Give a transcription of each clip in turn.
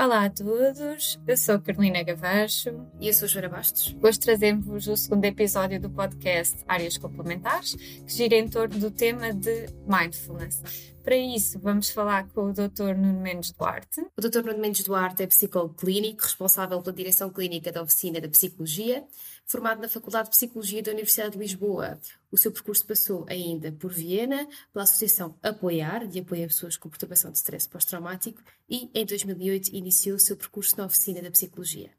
Olá a todos, eu sou Carolina Gavacho e eu sou a Joana Bastos. Hoje trazemos o segundo episódio do podcast Áreas Complementares, que gira em torno do tema de Mindfulness. Para isso, vamos falar com o Dr. Nuno Mendes Duarte. O Dr. Nuno Mendes Duarte é psicólogo clínico, responsável pela direção clínica da Oficina da Psicologia, formado na Faculdade de Psicologia da Universidade de Lisboa. O seu percurso passou ainda por Viena, pela Associação Apoiar, de apoio a pessoas com perturbação de stress pós-traumático, e em 2008 iniciou o seu percurso na Oficina da Psicologia.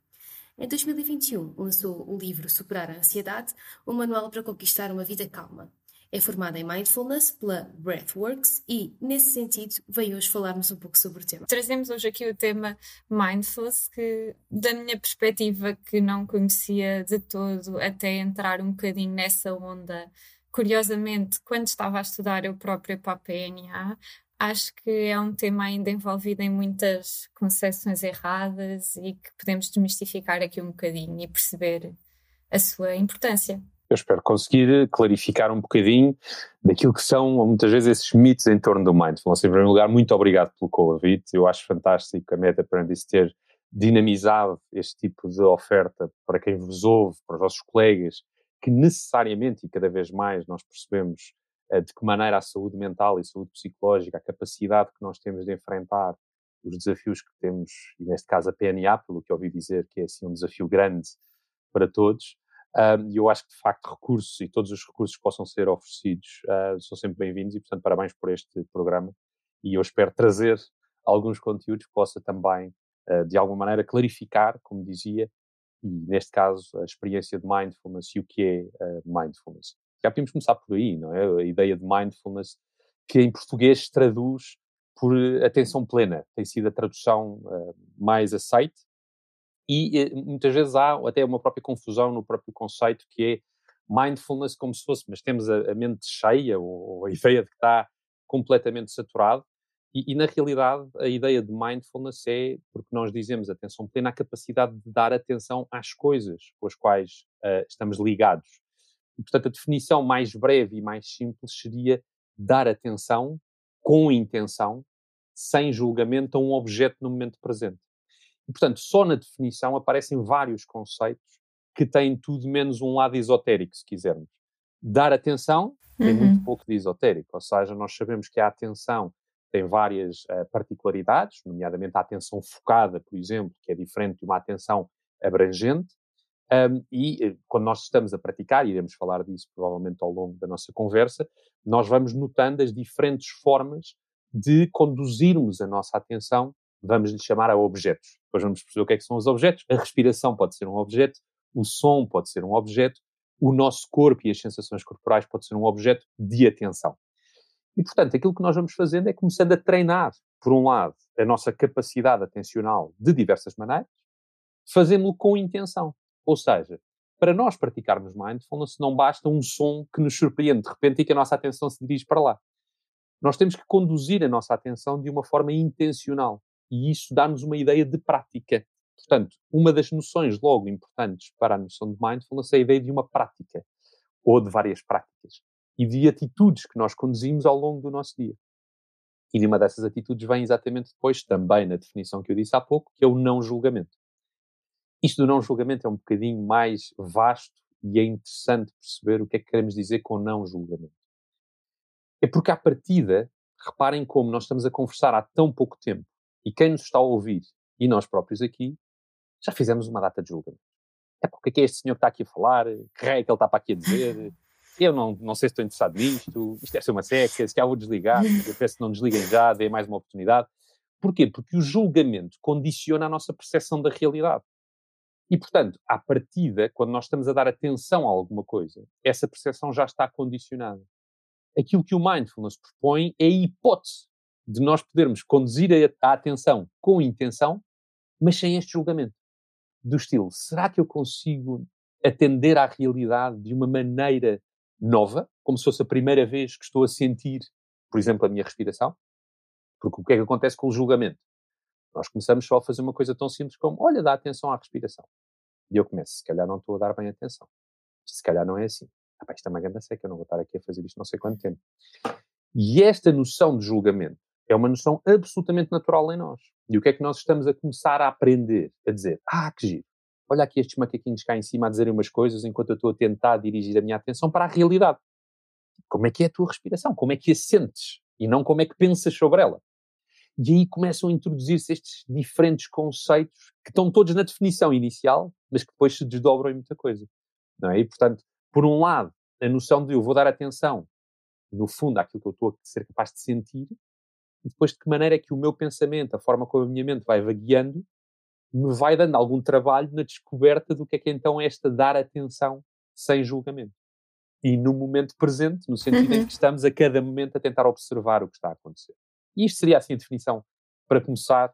Em 2021, lançou o livro Superar a Ansiedade, um manual para conquistar uma vida calma. É formada em Mindfulness pela Breathworks e, nesse sentido, veio hoje falar-nos um pouco sobre o tema. Trazemos hoje aqui o tema Mindfulness, que, da minha perspectiva, que não conhecia de todo, até entrar um bocadinho nessa onda. Curiosamente, quando estava a estudar eu própria para a PNA, acho que é um tema ainda envolvido em muitas concepções erradas e que podemos desmistificar aqui um bocadinho e perceber a sua importância eu espero conseguir clarificar um bocadinho daquilo que são muitas vezes esses mitos em torno do mindfulness. Em primeiro lugar, muito obrigado pelo convite. Eu acho fantástico a Meta Apprentice ter dinamizado este tipo de oferta para quem vos ouve, para os vossos colegas, que necessariamente e cada vez mais nós percebemos uh, de que maneira a saúde mental e saúde psicológica, a capacidade que nós temos de enfrentar os desafios que temos, e neste caso a PNA, pelo que ouvi dizer que é assim um desafio grande para todos, e eu acho que, de facto, recursos e todos os recursos que possam ser oferecidos uh, são sempre bem-vindos e, portanto, parabéns por este programa. E eu espero trazer alguns conteúdos que possa também, uh, de alguma maneira, clarificar, como dizia, e neste caso, a experiência de mindfulness e o que é uh, mindfulness. Já podemos começar por aí, não é? A ideia de mindfulness, que em português traduz por atenção plena, tem sido a tradução mais aceite e eh, muitas vezes há até uma própria confusão no próprio conceito que é mindfulness como se fosse, mas temos a, a mente cheia ou, ou, a ideia de que está completamente saturado e, e, na realidade a ideia de mindfulness é, porque nós dizemos atenção plena, a capacidade de dar atenção às coisas com as quais uh, estamos ligados. E, portanto, a definição mais breve e mais simples seria dar atenção com intenção, sem julgamento a um objeto no momento presente. Portanto, só na definição aparecem vários conceitos que têm tudo menos um lado esotérico, se quisermos. Dar atenção tem uhum. muito pouco de esotérico, ou seja, nós sabemos que a atenção tem várias uh, particularidades, nomeadamente a atenção focada, por exemplo, que é diferente de uma atenção abrangente, um, e eh, quando nós estamos a praticar, e iremos falar disso provavelmente ao longo da nossa conversa, nós vamos notando as diferentes formas de conduzirmos a nossa atenção vamos lhe chamar a objetos. Depois vamos perceber o que é que são os objetos. A respiração pode ser um objeto, o som pode ser um objeto, o nosso corpo e as sensações corporais pode ser um objeto de atenção. E, portanto, aquilo que nós vamos fazendo é começando a treinar, por um lado, a nossa capacidade atencional de diversas maneiras, fazendo-lo com intenção. Ou seja, para nós praticarmos mindfulness, não basta um som que nos surpreende de repente e que a nossa atenção se dirige para lá. Nós temos que conduzir a nossa atenção de uma forma intencional e isso dá-nos uma ideia de prática. Portanto, uma das noções logo importantes para a noção de mindfulness é a ideia de uma prática, ou de várias práticas, e de atitudes que nós conduzimos ao longo do nosso dia. E de uma dessas atitudes vem exatamente depois, também na definição que eu disse há pouco, que é o não julgamento. Isto do não julgamento é um bocadinho mais vasto e é interessante perceber o que é que queremos dizer com não julgamento. É porque, à partida, reparem como nós estamos a conversar há tão pouco tempo e quem nos está a ouvir, e nós próprios aqui, já fizemos uma data de julgamento. É porque é que é este senhor que está aqui a falar? Que é que ele está para aqui a dizer? Eu não, não sei se estou interessado nisto, isto deve ser uma seca, se já vou desligar, eu peço que não desliguem já, dê mais uma oportunidade. Porquê? Porque o julgamento condiciona a nossa percepção da realidade. E, portanto, à partida, quando nós estamos a dar atenção a alguma coisa, essa percepção já está condicionada. Aquilo que o mindfulness propõe é a hipótese de nós podermos conduzir a, a atenção com intenção, mas sem este julgamento. Do estilo, será que eu consigo atender à realidade de uma maneira nova, como se fosse a primeira vez que estou a sentir, por exemplo, a minha respiração? Porque o que é que acontece com o julgamento? Nós começamos só a fazer uma coisa tão simples como, olha, dá atenção à respiração. E eu começo, se calhar não estou a dar bem atenção. Se calhar não é assim. Ah, isto é uma grande seca, eu não vou estar aqui a fazer isto não sei quanto tempo. E esta noção de julgamento é uma noção absolutamente natural em nós. E o que é que nós estamos a começar a aprender? A dizer, ah, que giro. Olha aqui estes macaquinhos cá em cima a dizerem umas coisas enquanto eu estou a tentar dirigir a minha atenção para a realidade. Como é que é a tua respiração? Como é que a sentes? E não como é que pensas sobre ela. E aí começam a introduzir-se estes diferentes conceitos que estão todos na definição inicial, mas que depois se desdobram em muita coisa. Não é? E, portanto, por um lado, a noção de eu vou dar atenção, no fundo, àquilo que eu estou a ser capaz de sentir, e depois de que maneira é que o meu pensamento, a forma como a minha mente vai vagueando, me vai dando algum trabalho na descoberta do que é que então é esta dar atenção sem julgamento. E no momento presente, no sentido uhum. em que estamos a cada momento a tentar observar o que está a acontecer. E isto seria assim a definição, para começar,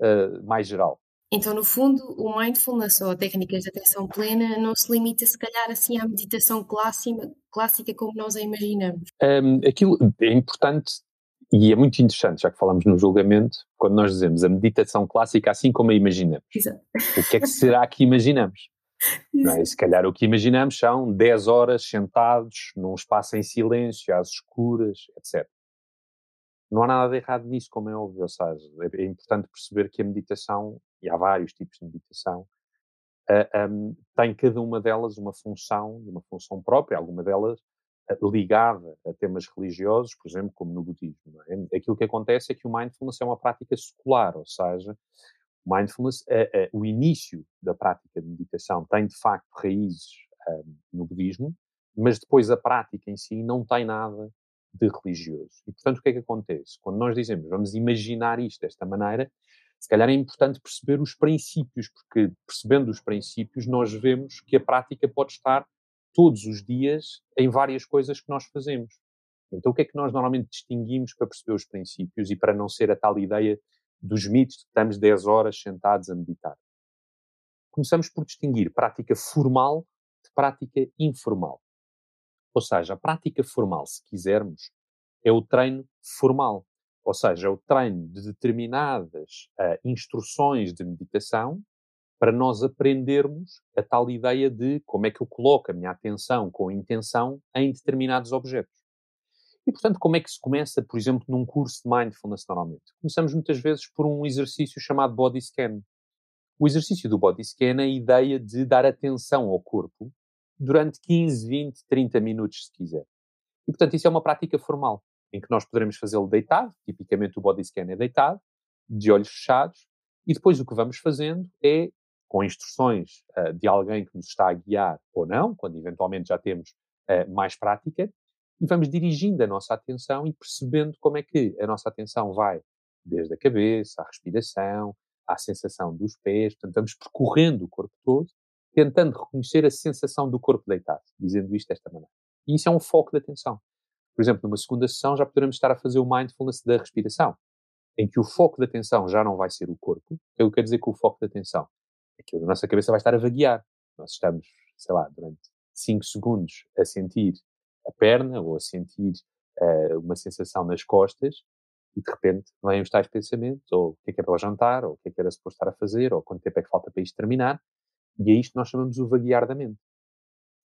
uh, mais geral. Então, no fundo, o mindfulness ou técnicas de atenção plena não se limita, se calhar, assim à meditação clássica, clássica como nós a imaginamos. Um, aquilo é importante e é muito interessante, já que falamos no julgamento, quando nós dizemos a meditação clássica assim como a imaginamos. Exato. O que é que será que imaginamos? Não é? Se calhar o que imaginamos são 10 horas sentados num espaço em silêncio, às escuras, etc. Não há nada de errado nisso, como é óbvio, ou seja, é, é importante perceber que a meditação, e há vários tipos de meditação, uh, um, tem cada uma delas uma função, uma função própria, alguma delas ligada a temas religiosos, por exemplo, como no budismo. É? Aquilo que acontece é que o mindfulness é uma prática secular, ou seja, mindfulness, é, o início da prática de meditação tem de facto raízes no budismo, mas depois a prática em si não tem nada de religioso. E, portanto, o que é que acontece? Quando nós dizemos vamos imaginar isto desta maneira, se calhar é importante perceber os princípios, porque percebendo os princípios, nós vemos que a prática pode estar todos os dias em várias coisas que nós fazemos. Então, o que é que nós normalmente distinguimos para perceber os princípios e para não ser a tal ideia dos mitos de que estamos 10 horas sentados a meditar? Começamos por distinguir prática formal de prática informal. Ou seja, a prática formal, se quisermos, é o treino formal. Ou seja, é o treino de determinadas uh, instruções de meditação para nós aprendermos a tal ideia de como é que eu coloco a minha atenção com intenção em determinados objetos. E, portanto, como é que se começa, por exemplo, num curso de mindfulness normalmente? Começamos muitas vezes por um exercício chamado body scan. O exercício do body scan é a ideia de dar atenção ao corpo durante 15, 20, 30 minutos, se quiser. E, portanto, isso é uma prática formal, em que nós poderemos fazê-lo deitado, tipicamente o body scan é deitado, de olhos fechados, e depois o que vamos fazendo é com instruções uh, de alguém que nos está a guiar ou não, quando eventualmente já temos uh, mais prática, e vamos dirigindo a nossa atenção e percebendo como é que a nossa atenção vai desde a cabeça, à respiração, à sensação dos pés, portanto, vamos percorrendo o corpo todo, tentando reconhecer a sensação do corpo deitado, dizendo isto desta maneira. E isso é um foco de atenção. Por exemplo, numa segunda sessão já poderemos estar a fazer o mindfulness da respiração, em que o foco de atenção já não vai ser o corpo. Eu quero dizer que o foco de atenção aquilo, a nossa cabeça vai estar a vaguear. Nós estamos, sei lá, durante 5 segundos a sentir a perna ou a sentir uh, uma sensação nas costas e de repente vêm os tais pensamentos, ou o que é que é para o jantar, ou o que é que era suposto estar a fazer, ou quanto tempo é que falta para isto terminar, e é isto que nós chamamos o vaguear da mente.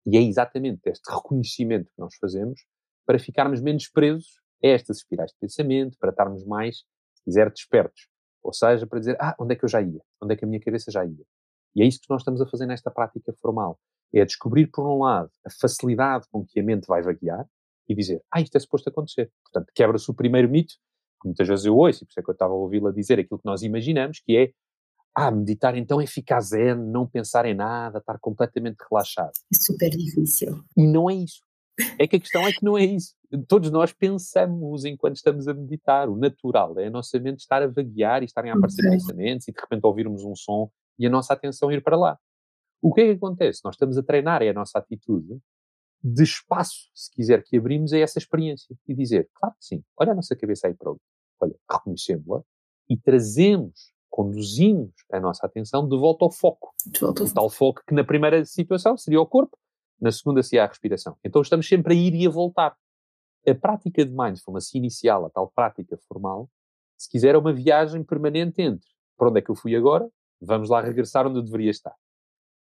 E é exatamente este reconhecimento que nós fazemos para ficarmos menos presos a estas espirais de pensamento, para estarmos mais, se quiser, despertos. Ou seja, para dizer, ah, onde é que eu já ia? Onde é que a minha cabeça já ia? E é isso que nós estamos a fazer nesta prática formal. É descobrir, por um lado, a facilidade com que a mente vai vaguear e dizer, ah, isto é suposto acontecer. Portanto, quebra-se o primeiro mito, que muitas vezes eu ouço, e por isso é que eu estava a ouvi-la dizer aquilo que nós imaginamos, que é, ah, meditar então é ficar zen, não pensar em nada, estar completamente relaxado. É super difícil. E não é isso. É que a questão é que não é isso. Todos nós pensamos enquanto estamos a meditar. O natural é a nossa mente estar a vaguear e estarem a aparecer pensamentos e de repente ouvirmos um som e a nossa atenção ir para lá. O que é que acontece? Nós estamos a treinar é a nossa atitude de espaço, se quiser, que abrimos a essa experiência e dizer, claro que sim, olha a nossa cabeça aí para ali, olha, reconhecemos-la e trazemos, conduzimos a nossa atenção de volta ao foco. Volta ao o tal foco que na primeira situação seria o corpo, na segunda seria a respiração. Então estamos sempre a ir e a voltar. A prática de mindfulness inicial, a tal prática formal, se quiser, é uma viagem permanente entre para onde é que eu fui agora Vamos lá regressar onde eu deveria estar.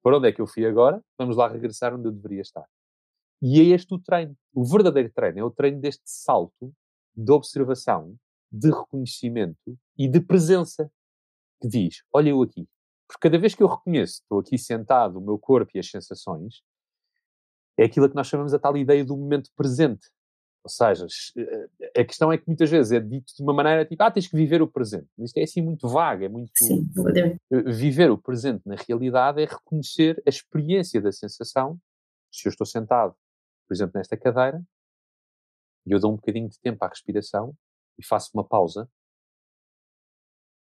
Para onde é que eu fui agora? Vamos lá regressar onde eu deveria estar. E é este o treino. O verdadeiro treino é o treino deste salto de observação de reconhecimento e de presença que diz: Olha, eu aqui. Porque cada vez que eu reconheço, estou aqui sentado, o meu corpo e as sensações, é aquilo que nós chamamos a tal ideia do momento presente. Ou seja, eh, a questão é que muitas vezes é dito de uma maneira tipo, ah, tens que viver o presente. Mas isto é assim muito vago, é muito. Sim, eh, viver o presente na realidade é reconhecer a experiência da sensação. Se eu estou sentado, por exemplo, nesta cadeira, e eu dou um bocadinho de tempo à respiração e faço uma pausa,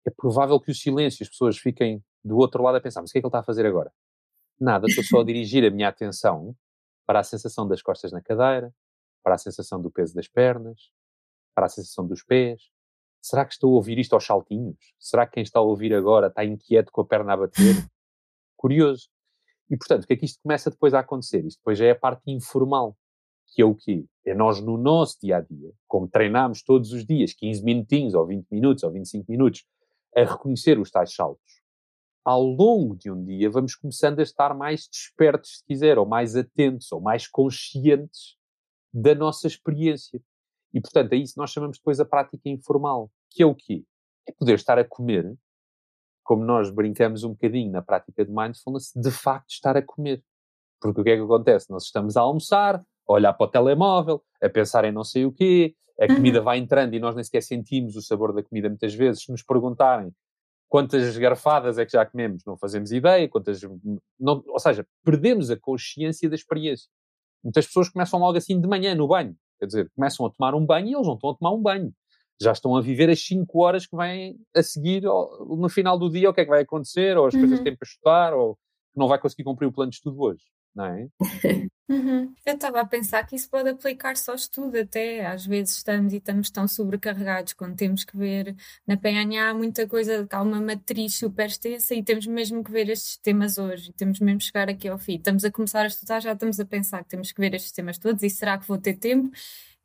é provável que o silêncio, as pessoas fiquem do outro lado a pensar, mas o que é que ele está a fazer agora? Nada, estou só a dirigir a minha atenção para a sensação das costas na cadeira, para a sensação do peso das pernas, para a sensação dos pés. Será que estou a ouvir isto aos saltinhos? Será que quem está a ouvir agora está inquieto com a perna a bater? Curioso. E, portanto, o que é que isto começa depois a acontecer? Isto depois já é a parte informal, que é o quê? É nós no nosso dia-a-dia, -dia, como treinamos todos os dias, 15 minutinhos, ou 20 minutos, ou 25 minutos, a reconhecer os tais saltos ao longo de um dia, vamos começando a estar mais despertos, se quiser, ou mais atentos, ou mais conscientes da nossa experiência. E, portanto, é isso que nós chamamos depois a prática informal, que é o quê? É poder estar a comer, como nós brincamos um bocadinho na prática de mindfulness, de facto estar a comer. Porque o que é que acontece? Nós estamos a almoçar, a olhar para o telemóvel, a pensar em não sei o quê, a uhum. comida vai entrando e nós nem sequer sentimos o sabor da comida muitas vezes. Se nos perguntarem Quantas garfadas é que já comemos? Não fazemos ideia. Quantas, não, ou seja, perdemos a consciência da experiência. Muitas pessoas começam logo assim de manhã, no banho. Quer dizer, começam a tomar um banho e eles não estão a tomar um banho. Já estão a viver as 5 horas que vêm a seguir no final do dia, o que é que vai acontecer, ou as uhum. coisas que têm para estudar, ou que não vai conseguir cumprir o plano de estudo hoje não é? Uhum. Eu estava a pensar que isso pode aplicar-se ao estudo até. Às vezes estamos e estamos tão sobrecarregados quando temos que ver na PNA muita coisa, há uma matriz super extensa e temos mesmo que ver estes temas hoje. Temos mesmo que chegar aqui ao fim. Estamos a começar a estudar, já estamos a pensar que temos que ver estes temas todos e será que vou ter tempo?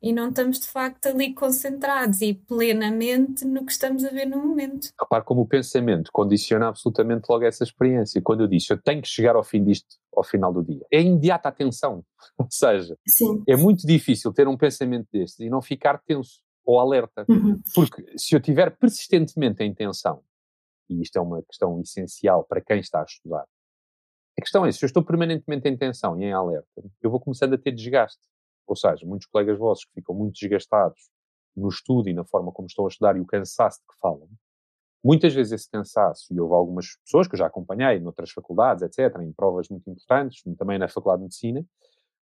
e não estamos de facto ali concentrados e plenamente no que estamos a ver no momento. Repare como o pensamento condiciona absolutamente logo essa experiência. Quando eu disse eu tenho que chegar ao fim disto ao final do dia, é imediata atenção. Ou seja, Sim. é muito difícil ter um pensamento destes e não ficar tenso ou alerta. Uhum. Porque se eu tiver persistentemente em tensão, e isto é uma questão essencial para quem está a estudar, a questão é, se eu estou permanentemente em tensão e em alerta, eu vou começando a ter desgaste. Ou seja, muitos colegas vossos que ficam muito desgastados no estudo e na forma como estão a estudar e o cansaço de que falam, muitas vezes esse cansaço, e houve algumas pessoas que eu já acompanhei noutras faculdades, etc., em provas muito importantes, também na Faculdade de Medicina,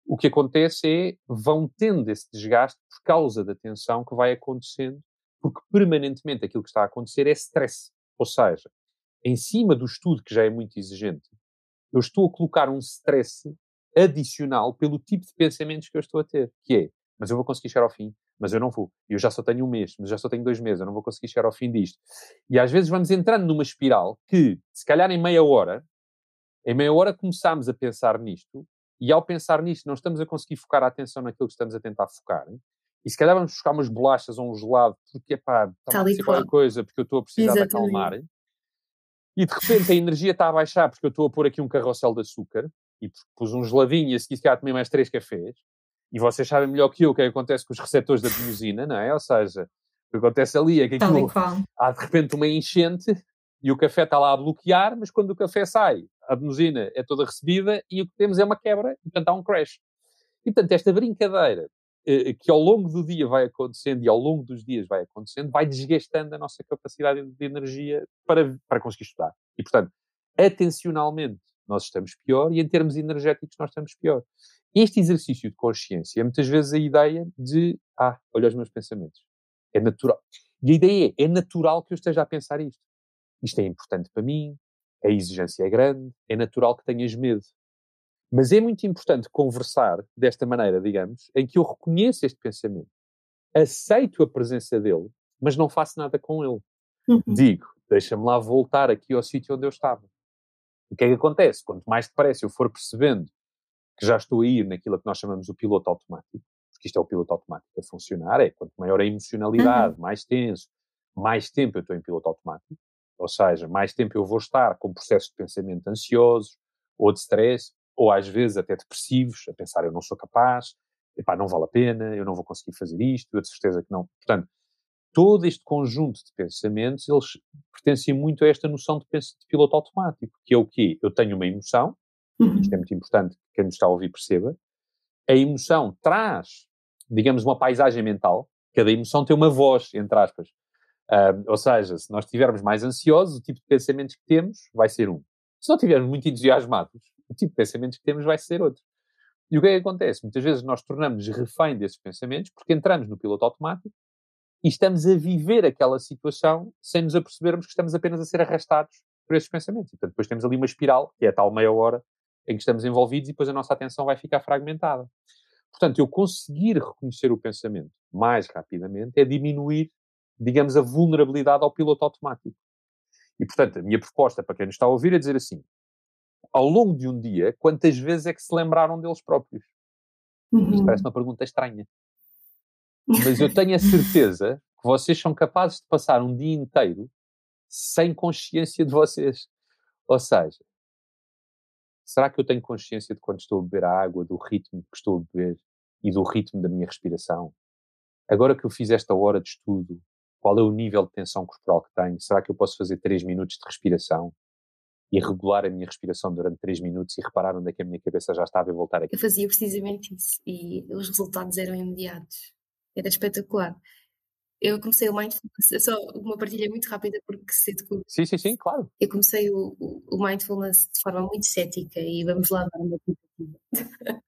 o que acontece é vão tendo esse desgaste por causa da tensão que vai acontecendo, porque permanentemente aquilo que está a acontecer é stress. Ou seja, em cima do estudo que já é muito exigente, eu estou a colocar um stress adicional pelo tipo de pensamentos que eu estou a ter, que é, mas eu vou conseguir chegar ao fim, mas eu não vou. Eu já só tenho um mês, mas já só tenho dois meses, eu não vou conseguir chegar ao fim disto. E às vezes vamos entrando numa espiral que, se calhar em meia hora, em meia hora começamos a pensar nisto, e ao pensar nisto não estamos a conseguir focar a atenção naquilo que estamos a tentar focar, hein? e se calhar vamos buscar umas bolachas ou um gelado, porque, pá, está a ser qualquer coisa, porque eu estou a precisar Exatamente. de acalmar, hein? e de repente a energia está a baixar porque eu estou a pôr aqui um carrossel de açúcar, e pus um geladinho e a seguir se calhar tomei mais três cafés, e vocês sabem melhor que eu o que, é acontece com os receptores da adenosina, não é? Ou seja, o que acontece ali é que aquilo, há de repente uma enchente e o café está lá a bloquear, mas quando o café sai, a adenosina é toda recebida e o que temos é uma quebra, e portanto há um crash. E portanto esta brincadeira eh, que ao longo do dia vai acontecendo e ao longo dos dias vai acontecendo, vai desgastando a nossa capacidade de energia para, para conseguir estudar. E portanto, atencionalmente, nós estamos pior e em termos energéticos nós estamos pior. Este exercício de consciência é muitas vezes a ideia de, ah, olha os meus pensamentos. É natural. E a ideia é, é natural que eu esteja a pensar isto. Isto é importante para mim, a exigência é grande, é natural que tenhas medo. Mas é muito importante conversar desta maneira, digamos, em que eu reconheço este pensamento, aceito a presença dele, mas não faço nada com ele. Uhum. Digo, deixa-me lá voltar aqui ao sítio onde eu estava. O que é que acontece? Quanto mais depressa eu for percebendo que já estou a ir naquilo que nós chamamos o piloto automático, porque isto é o piloto automático a funcionar, é quanto maior a emocionalidade, uhum. mais tenso, mais tempo eu estou em piloto automático, ou seja, mais tempo eu vou estar com processos de pensamento ansiosos, ou de stress, ou às vezes até depressivos, a pensar eu não sou capaz, epá, não vale a pena, eu não vou conseguir fazer isto, eu de certeza que não. Portanto, todo este conjunto de pensamentos, eles pertencem muito a esta noção de, de piloto automático, que é o quê? Eu tenho uma emoção, uhum. isto é muito importante que quem nos está a ouvir perceba, a emoção traz, digamos, uma paisagem mental, cada emoção tem uma voz, entre aspas. Uh, ou seja, se nós estivermos mais ansiosos, o tipo de pensamentos que temos vai ser um. Se não estivermos muito entusiasmados, o tipo de pensamentos que temos vai ser outro. E o que é que acontece? Muitas vezes nós tornamos refém desses pensamentos porque entramos no piloto automático e estamos a viver aquela situação sem nos apercebermos que estamos apenas a ser arrastados por esses pensamentos. E, portanto, depois temos ali uma espiral, que é a tal meia hora em que estamos envolvidos e depois a nossa atenção vai ficar fragmentada. Portanto, eu conseguir reconhecer o pensamento mais rapidamente é diminuir, digamos, a vulnerabilidade ao piloto automático. E, portanto, a minha proposta para quem nos está a ouvir é dizer assim: ao longo de um dia, quantas vezes é que se lembraram deles próprios? Uhum. Isto parece uma pergunta estranha. Mas eu tenho a certeza que vocês são capazes de passar um dia inteiro sem consciência de vocês. Ou seja, será que eu tenho consciência de quando estou a beber a água, do ritmo que estou a beber e do ritmo da minha respiração? Agora que eu fiz esta hora de estudo, qual é o nível de tensão corporal que tenho? Será que eu posso fazer 3 minutos de respiração e regular a minha respiração durante 3 minutos e reparar onde é que a minha cabeça já estava e voltar aqui? Eu fazia precisamente isso e os resultados eram imediatos. Era espetacular. Eu comecei o Mindfulness, só uma partilha muito rápida porque sei de curso. Sim, sim, sim, claro. Eu comecei o, o, Mindfulness de forma muito cética e vamos lá dar uma tentativa.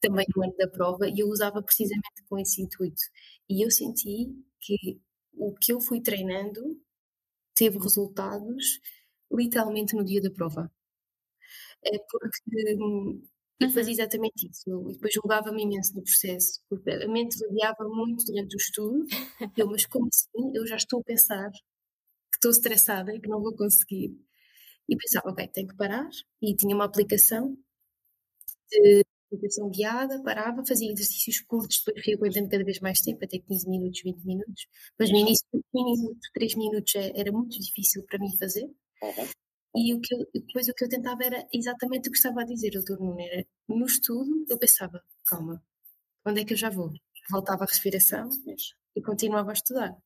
Também no ano da prova e eu usava precisamente com esse intuito. E eu senti que o que eu fui treinando teve resultados literalmente no dia da prova. É porque hum, eu fazia exatamente isso. E depois julgava-me imenso no processo, porque a mente variava muito durante o estudo. Eu, mas como assim? Eu já estou a pensar que estou estressada e que não vou conseguir. E pensava, ok, tenho que parar. E tinha uma aplicação de meditação guiada, parava, fazia exercícios curtos, depois fui aguentando cada vez mais tempo, até 15 minutos, 20 minutos. Mas no início, 3 minutos é, era muito difícil para mim fazer. Uhum. E o que eu, depois o que eu tentava era exatamente o que estava a dizer, Nuno. Era, no estudo, eu pensava, calma, onde é que eu já vou? Voltava à respiração e continuava a estudar.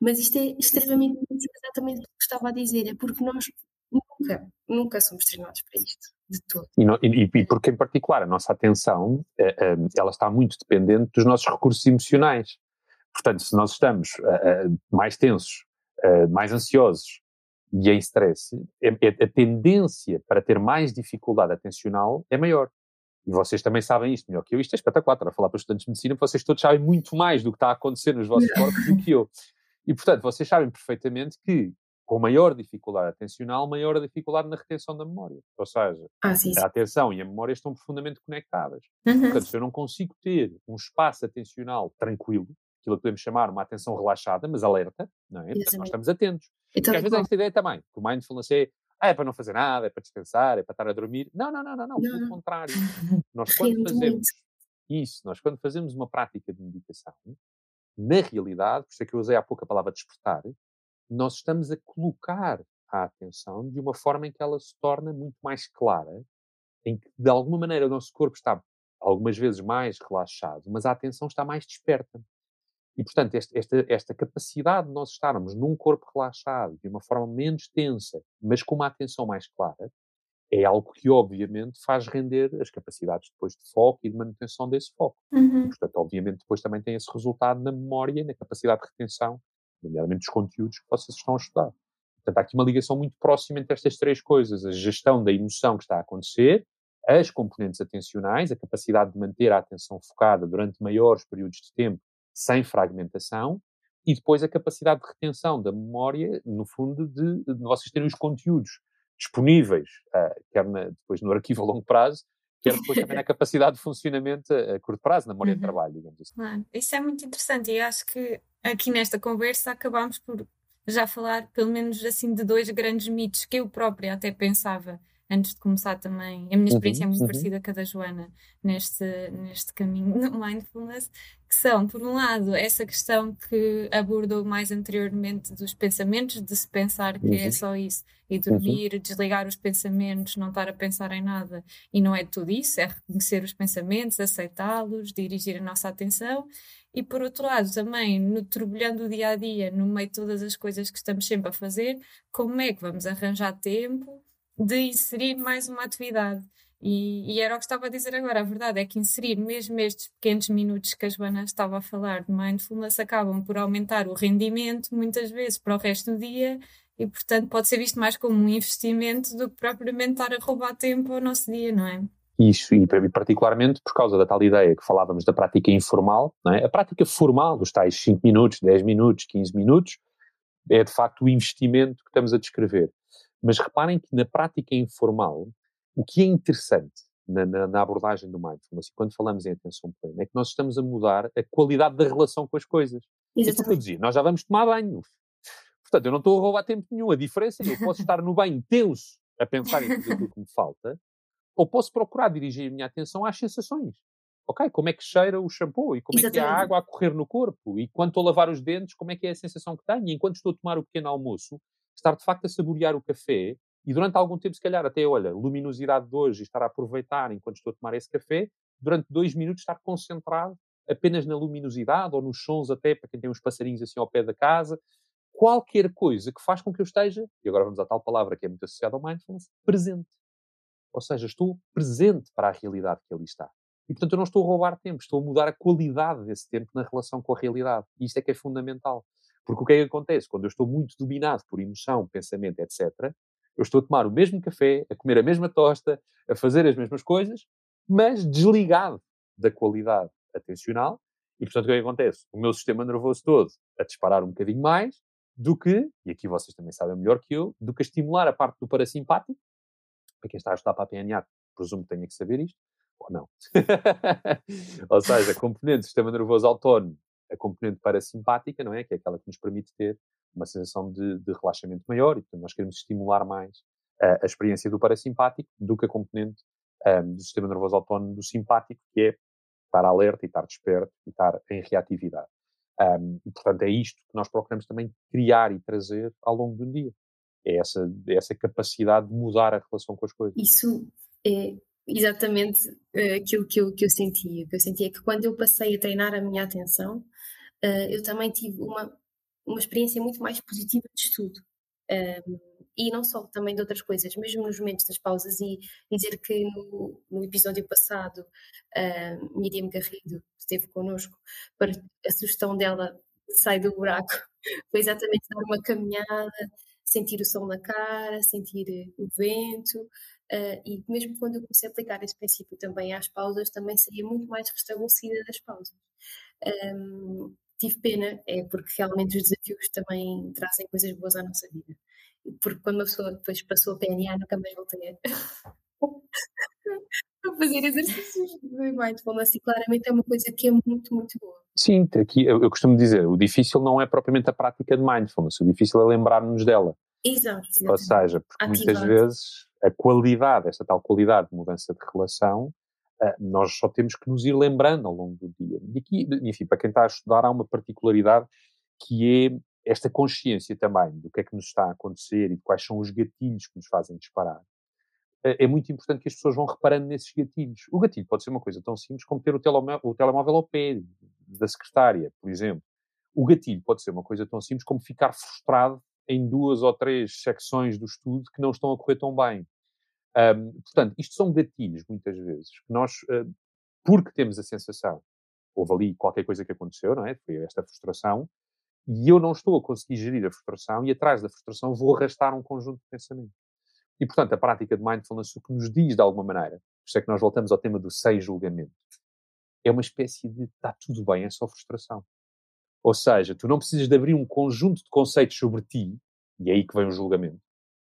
Mas isto é extremamente exatamente o que estava a dizer, é porque nós nunca, nunca somos treinados para isto, de todo. E, e, e, porque, em particular, a nossa atenção, eh, eh, ela está muito dependente dos nossos recursos emocionais. Portanto, se nós estamos eh, mais tensos, mais ansiosos, e em stress, é, é, a tendência para ter mais dificuldade atencional é maior. E vocês também sabem isto melhor que eu. Isto é espetacular, para falar para os estudantes de medicina, vocês todos sabem muito mais do que está a acontecer nos vossos corpos do que eu. E, portanto, vocês sabem perfeitamente que, com maior dificuldade atencional, maior a dificuldade na retenção da memória. Ou seja, ah, sim, sim. a atenção e a memória estão profundamente conectadas. Uhum. Portanto, se eu não consigo ter um espaço atencional tranquilo, aquilo que podemos chamar uma atenção relaxada, mas alerta, não é? Portanto, nós estamos atentos. Então, às vezes há esta ideia também, que o mindfulness é, ah, é para não fazer nada, é para descansar, é para estar a dormir. Não, não, não, não, não, pelo contrário. Nós quando fazemos isso, nós quando fazemos uma prática de meditação, na realidade, por isso é que eu usei há pouco a palavra despertar, nós estamos a colocar a atenção de uma forma em que ela se torna muito mais clara, em que de alguma maneira o nosso corpo está algumas vezes mais relaxado, mas a atenção está mais desperta. E, portanto, esta, esta, esta, capacidade de nós estarmos num corpo relaxado, de uma forma menos tensa, mas com uma atenção mais clara, é algo que, obviamente, faz render as capacidades depois de foco e de manutenção desse foco. Uhum. E, portanto, obviamente, depois também tem esse resultado na memória e na capacidade de retenção, nomeadamente dos conteúdos que vocês estão a estudar. Portanto, há aqui uma ligação muito próxima entre estas três coisas: a gestão da emoção que está a acontecer, as componentes atencionais, a capacidade de manter a atenção focada durante maiores períodos de tempo sem fragmentação, e depois a capacidade de retenção da memória, no fundo, de, de vocês terem os conteúdos disponíveis, uh, quer na, depois no arquivo a longo prazo, quer depois também na capacidade de funcionamento a, a curto prazo, na memória uhum. de trabalho, digamos assim. Claro. Isso é muito interessante e acho que aqui nesta conversa acabamos por já falar pelo menos assim de dois grandes mitos que eu própria até pensava antes de começar também, a minha experiência uhum, é muito uhum. parecida com a da Joana neste, neste caminho do mindfulness, que são, por um lado, essa questão que abordou mais anteriormente dos pensamentos, de se pensar que é uhum. é só isso, e uhum. dormir, desligar os pensamentos, não estar a pensar em nada, e não é tudo isso, é reconhecer os pensamentos, aceitá-los, dirigir a nossa atenção, e por outro lado também no turbilhão do dia a dia, no meio de todas as coisas que estamos sempre a fazer, como é que vamos arranjar tempo de inserir mais uma atividade? E, e, era o que estava a dizer agora. A verdade é que inserir mesmo estes pequenos minutos que a Joana estava a falar de mindfulness acabam por aumentar o rendimento, muitas vezes, para o resto do dia, e portanto pode ser visto mais como um investimento do que propriamente estar a roubar tempo ao nosso dia, não é? Isso, e particularmente por causa da tal ideia que falávamos da prática informal, é? a prática formal, dos tais 5 minutos, 10 minutos, 15 minutos, é de facto o investimento que estamos a descrever. Mas reparem que na prática informal, o que é interessante na, na, na abordagem do mindfulness, quando falamos em atenção plena, é que nós estamos a mudar a qualidade da relação com as coisas. Exatamente. É eu dizia, nós já vamos tomar banho. Portanto, eu não estou a roubar tempo nenhum. A diferença é que eu posso estar no banho tenso a pensar em tudo aquilo que me falta, ou posso procurar dirigir a minha atenção às sensações. Ok, como é que cheira o shampoo e como Exatamente. é que é a água a correr no corpo e quando estou a lavar os dentes, como é que é a sensação que tenho e enquanto estou a tomar o pequeno almoço, estar de facto a saborear o café e durante algum tempo, se calhar, até, olha, luminosidade de hoje, estar a aproveitar enquanto estou a tomar esse café, durante dois minutos estar concentrado apenas na luminosidade ou nos sons até, para quem tem uns passarinhos assim ao pé da casa, qualquer coisa que faz com que eu esteja, e agora vamos à tal palavra que é muito associada ao mindfulness, presente. Ou seja, estou presente para a realidade que ali está. E, portanto, eu não estou a roubar tempo, estou a mudar a qualidade desse tempo na relação com a realidade. E isto é que é fundamental. Porque o que é que acontece? Quando eu estou muito dominado por emoção, pensamento, etc., eu estou a tomar o mesmo café, a comer a mesma tosta, a fazer as mesmas coisas, mas desligado da qualidade atencional. E, portanto, o que, é que acontece? O meu sistema nervoso todo a disparar um bocadinho mais do que, e aqui vocês também sabem melhor que eu, do que a estimular a parte do parasimpático. Para quem está a estudar para a PNA, presumo que tenha que saber isto, ou não. ou seja, a componente do sistema nervoso autónomo, a componente parasimpática, não é? Que é aquela que nos permite ter uma sensação de, de relaxamento maior e, portanto, nós queremos estimular mais a, a experiência do parasimpático do que a componente um, do sistema nervoso autónomo do simpático, que é estar alerta e estar desperto e estar em reatividade. Um, e, portanto, é isto que nós procuramos também criar e trazer ao longo do dia. É essa, é essa capacidade de mudar a relação com as coisas. Isso é exatamente uh, aquilo que eu, que eu sentia. Que eu sentia que quando eu passei a treinar a minha atenção, uh, eu também tive uma uma experiência muito mais positiva de estudo. Um, e não só, também de outras coisas, mesmo nos momentos das pausas, e dizer que no, no episódio passado, uh, Miriam Garrido esteve connosco, para a sugestão dela sai do buraco, foi exatamente dar uma caminhada, sentir o sol na cara, sentir o vento, uh, e mesmo quando eu comecei a aplicar esse princípio também às pausas, também saía muito mais restabelecida das pausas. Um, tive pena, é porque realmente os desafios também trazem coisas boas à nossa vida. Porque quando uma pessoa depois passou a PNA, nunca mais voltei a, a fazer exercícios de mindfulness e claramente é uma coisa que é muito, muito boa. Sim, aqui eu, eu costumo dizer, o difícil não é propriamente a prática de mindfulness, o difícil é lembrar-nos dela. Exato. Exatamente. Ou seja, porque Ativar. muitas vezes a qualidade, esta tal qualidade de mudança de relação, Uh, nós só temos que nos ir lembrando ao longo do dia. E aqui, enfim, para quem está a estudar, há uma particularidade que é esta consciência também do que é que nos está a acontecer e de quais são os gatilhos que nos fazem disparar. Uh, é muito importante que as pessoas vão reparando nesses gatilhos. O gatilho pode ser uma coisa tão simples como ter o, telemóvel, o telemóvel ao pé da secretária, por exemplo. O gatilho pode ser uma coisa tão simples como ficar frustrado em duas ou três secções do estudo que não estão a correr tão bem. Um, portanto, isto são gatilhos, muitas vezes, que nós, uh, porque temos a sensação, houve ali qualquer coisa que aconteceu, não é? Foi esta frustração, e eu não estou a conseguir gerir a frustração, e atrás da frustração vou arrastar um conjunto de pensamentos. E, portanto, a prática de mindfulness, o que nos diz de alguma maneira, por isso é que nós voltamos ao tema do sem julgamento, é uma espécie de está tudo bem, é só frustração. Ou seja, tu não precisas de abrir um conjunto de conceitos sobre ti, e é aí que vem o julgamento,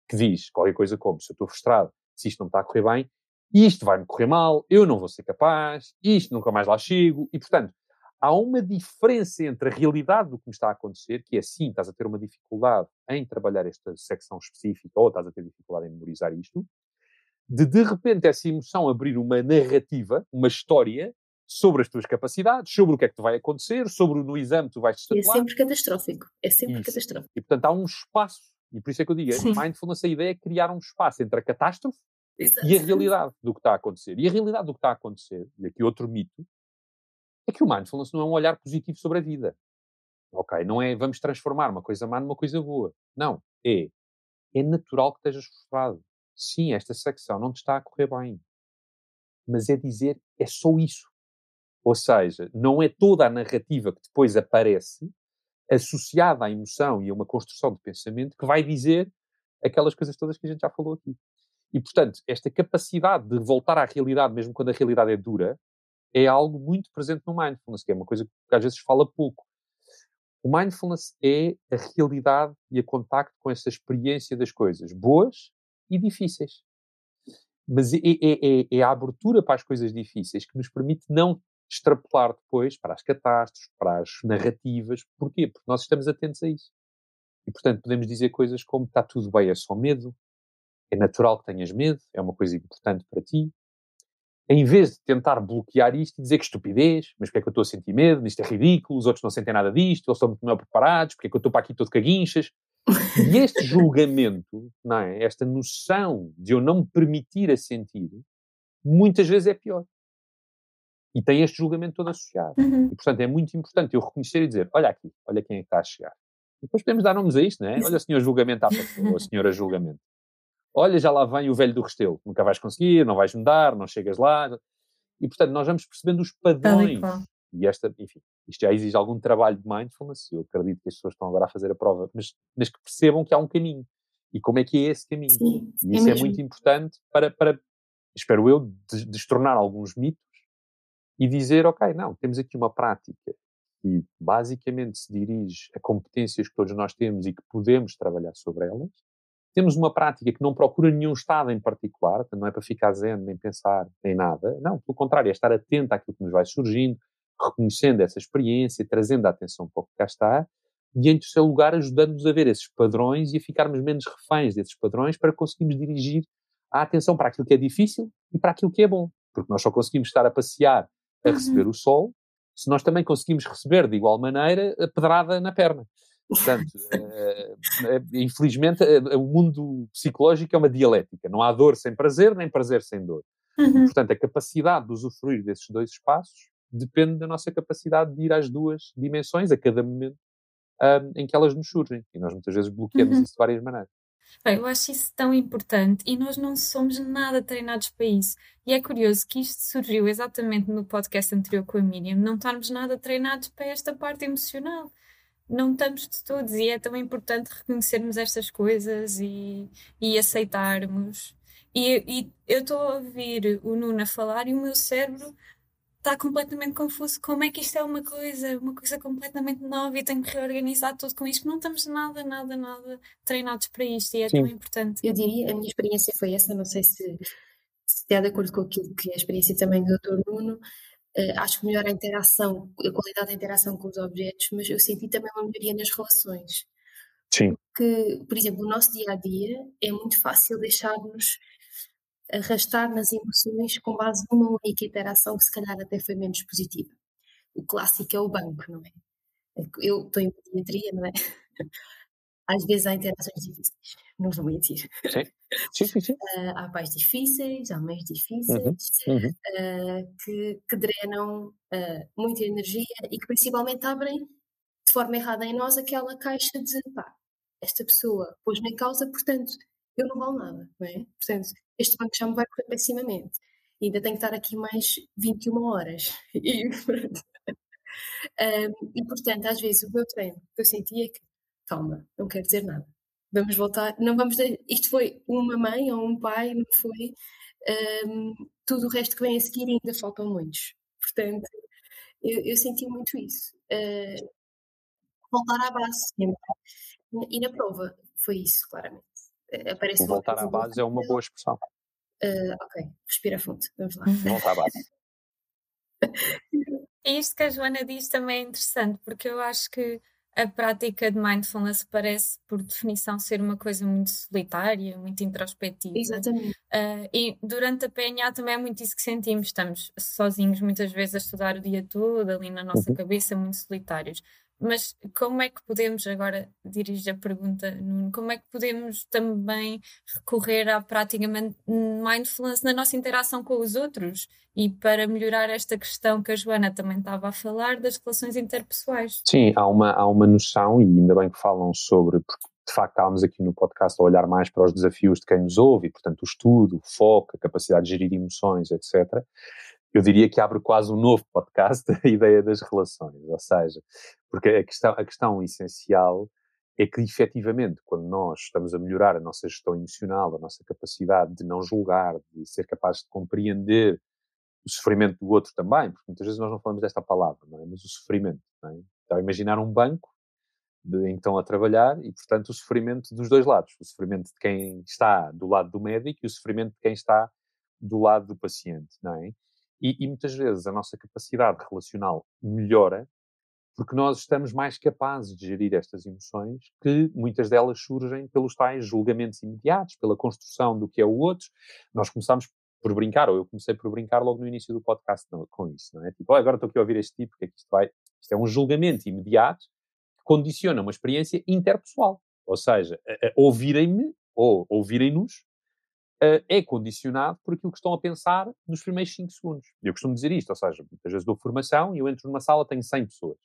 que diz qualquer coisa como, se eu estou frustrado, se isto não está a correr bem, isto vai-me correr mal, eu não vou ser capaz, isto nunca mais lá chego, e portanto, há uma diferença entre a realidade do que me está a acontecer, que é sim, estás a ter uma dificuldade em trabalhar esta secção específica, ou estás a ter dificuldade em memorizar isto, de de repente essa emoção abrir uma narrativa, uma história sobre as tuas capacidades, sobre o que é que te vai acontecer, sobre no exame tu vais estatuar. É sempre catastrófico. É sempre Isso. catastrófico. E portanto há um espaço e por isso é que eu digo, Sim. mindfulness, a ideia é criar um espaço entre a catástrofe Exato. e a realidade do que está a acontecer. E a realidade do que está a acontecer, e aqui outro mito, é que o mindfulness não é um olhar positivo sobre a vida. Ok? Não é vamos transformar uma coisa má numa coisa boa. Não. É. É natural que estejas frustrado. Sim, esta secção não te está a correr bem. Mas é dizer, é só isso. Ou seja, não é toda a narrativa que depois aparece associada à emoção e a uma construção de pensamento que vai dizer aquelas coisas todas que a gente já falou aqui. E, portanto, esta capacidade de voltar à realidade, mesmo quando a realidade é dura, é algo muito presente no mindfulness, que é uma coisa que às vezes fala pouco. O mindfulness é a realidade e a contacto com essa experiência das coisas, boas e difíceis. Mas é, é, é, é a abertura para as coisas difíceis que nos permite não extrapolar depois para as catástrofes, para as narrativas. Porquê? Porque nós estamos atentos a isso. E, portanto, podemos dizer coisas como está tudo bem, é só medo, é natural que tenhas medo, é uma coisa importante para ti. Em vez de tentar bloquear isto e dizer que estupidez, mas porque é que eu estou a sentir medo, isto é ridículo, os outros não sentem nada disto, eles estão muito melhor preparados, porque é que eu estou para aqui todo caguinchas. E este julgamento, não é? esta noção de eu não me permitir a sentir, muitas vezes é pior. E tem este julgamento todo associado. Uhum. E, portanto, é muito importante eu reconhecer e dizer: olha aqui, olha quem é que está a chegar. E depois podemos dar nomes a isto, não é? Olha, senhor julgamento à pessoa, ou senhora julgamento. Olha, já lá vem o velho do Restelo. Nunca vais conseguir, não vais mudar, não chegas lá. E, portanto, nós vamos percebendo os padrões. E esta, enfim, isto já exige algum trabalho de mindfulness. Eu acredito que as pessoas estão agora a fazer a prova, mas, mas que percebam que há um caminho. E como é que é esse caminho? Sim, e isso é, é muito importante para, para espero eu, destornar alguns mitos e dizer, ok, não, temos aqui uma prática que basicamente se dirige a competências que todos nós temos e que podemos trabalhar sobre elas. Temos uma prática que não procura nenhum estado em particular, não é para ficar zen, nem pensar, nem nada. Não, pelo contrário, é estar atento àquilo que nos vai surgindo, reconhecendo essa experiência, trazendo a atenção para o que cá está, e em terceiro lugar, ajudando-nos a ver esses padrões e a ficarmos menos reféns desses padrões para conseguirmos dirigir a atenção para aquilo que é difícil e para aquilo que é bom. Porque nós só conseguimos estar a passear a uhum. receber o sol, se nós também conseguimos receber de igual maneira a pedrada na perna. Portanto, é, é, infelizmente, é, o mundo psicológico é uma dialética. Não há dor sem prazer, nem prazer sem dor. Uhum. Portanto, a capacidade de usufruir desses dois espaços depende da nossa capacidade de ir às duas dimensões a cada momento um, em que elas nos surgem. E nós muitas vezes bloqueamos uhum. isso de várias maneiras. Bem, eu acho isso tão importante e nós não somos nada treinados para isso. E é curioso que isto surgiu exatamente no podcast anterior com a Miriam, não estarmos nada treinados para esta parte emocional. Não estamos de todos e é tão importante reconhecermos estas coisas e, e aceitarmos. E, e eu estou a ouvir o Nuno falar e o meu cérebro está completamente confuso. Como é que isto é uma coisa, uma coisa completamente nova e tenho que reorganizar tudo com isto? Não estamos nada, nada, nada treinados para isto e é Sim. tão importante. Eu diria, a minha experiência foi essa, não sei se, se está de acordo com aquilo que é a experiência também do Dr. Nuno. Uh, acho que melhora a interação, a qualidade da interação com os objetos, mas eu senti também uma melhoria nas relações. Sim. Que, por exemplo, o nosso dia a dia é muito fácil deixar-nos arrastar nas emoções com base numa única interação que se calhar até foi menos positiva. O clássico é o banco, não é? Eu estou em pediatria, não é? Às vezes há interações difíceis, não vou mentir. Sim, sim, sim. sim. Uh, há pais difíceis, há mães difíceis, uhum, uhum. Uh, que, que, drenam uh, muita energia e que principalmente abrem de forma errada em nós aquela caixa de pá, esta pessoa pôs-me em causa, portanto eu não valo nada, não é? Portanto, este banco já me vai correr pessimamente. E ainda tenho que estar aqui mais 21 horas. E, um, e portanto, às vezes o meu treino que eu sentia é que, calma, não quero dizer nada. Vamos voltar, não vamos. Isto foi uma mãe ou um pai, não foi. Um, tudo o resto que vem a seguir ainda faltam muitos. Portanto, eu, eu senti muito isso. Uh, voltar à base sempre. E na prova foi isso, claramente. Eh, aparece voltar à base é uma boa expressão. Uh, ok, respira fundo, vamos lá. Voltar à base. E isto que a Joana diz também é interessante, porque eu acho que a prática de mindfulness parece, por definição, ser uma coisa muito solitária, muito introspectiva. Exatamente. Uh, e durante a PNA também é muito isso que sentimos. Estamos sozinhos, muitas vezes, a estudar o dia todo, ali na nossa uhum. cabeça, muito solitários. Mas como é que podemos, agora dirijo a pergunta, Nuno, como é que podemos também recorrer à prática mindfulness na nossa interação com os outros e para melhorar esta questão que a Joana também estava a falar das relações interpessoais? Sim, há uma, há uma noção, e ainda bem que falam sobre, porque de facto estávamos aqui no podcast a olhar mais para os desafios de quem nos ouve, e, portanto o estudo, o foco, a capacidade de gerir emoções, etc eu diria que abre quase um novo podcast a ideia das relações, ou seja, porque a questão, a questão essencial é que efetivamente, quando nós estamos a melhorar a nossa gestão emocional, a nossa capacidade de não julgar, de ser capaz de compreender o sofrimento do outro também, porque muitas vezes nós não falamos desta palavra, não é? mas o sofrimento. Não é? Então, imaginar um banco de, estão a trabalhar e, portanto, o sofrimento dos dois lados. O sofrimento de quem está do lado do médico e o sofrimento de quem está do lado do paciente, não é? E, e, muitas vezes a nossa capacidade relacional melhora porque nós estamos mais capazes de gerir estas emoções, que muitas delas surgem pelos tais julgamentos imediatos, pela construção do que é o outro. Nós começamos por brincar, ou eu comecei por brincar logo no início do podcast com isso, não é? Tipo, oh, agora estou aqui a ouvir este tipo, que é que isto vai? Isto é um julgamento imediato que condiciona uma experiência interpessoal. Ou seja, ouvirem-me ou ouvirem-nos uh, é condicionado por aquilo que estão a pensar nos primeiros 5 segundos. Eu costumo dizer isto, ou seja, muitas vezes dou formação e eu entro numa sala, tenho 100 pessoas.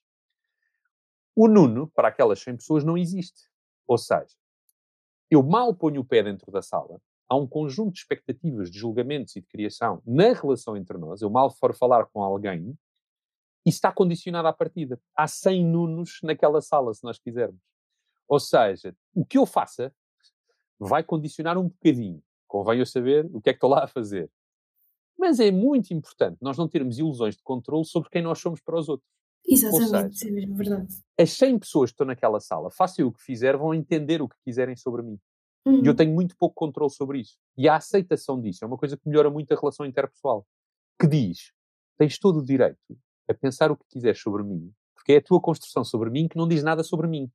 O Nuno, para aquelas 100 pessoas, não existe. Ou seja, eu mal ponho o pé dentro da sala, há um conjunto de expectativas, de julgamentos e de criação na relação entre nós. Eu mal for falar com alguém, e está condicionado à partida. Há 100 Nunos naquela sala, se nós quisermos. Ou seja, o que eu faça vai condicionar um bocadinho convém eu saber o que é que estou lá a fazer. Mas é muito importante nós não termos ilusões de controle sobre quem nós somos para os outros. Exatamente, seja, é mesmo verdade. As 100 pessoas que estão naquela sala, façam o que fizer, vão entender o que quiserem sobre mim. Uhum. E eu uhum. tenho muito pouco controle sobre isso. E a aceitação disso é uma coisa que melhora muito a relação interpessoal. Que diz, tens todo o direito a pensar o que quiseres sobre mim, porque é a tua construção sobre mim que não diz nada sobre mim.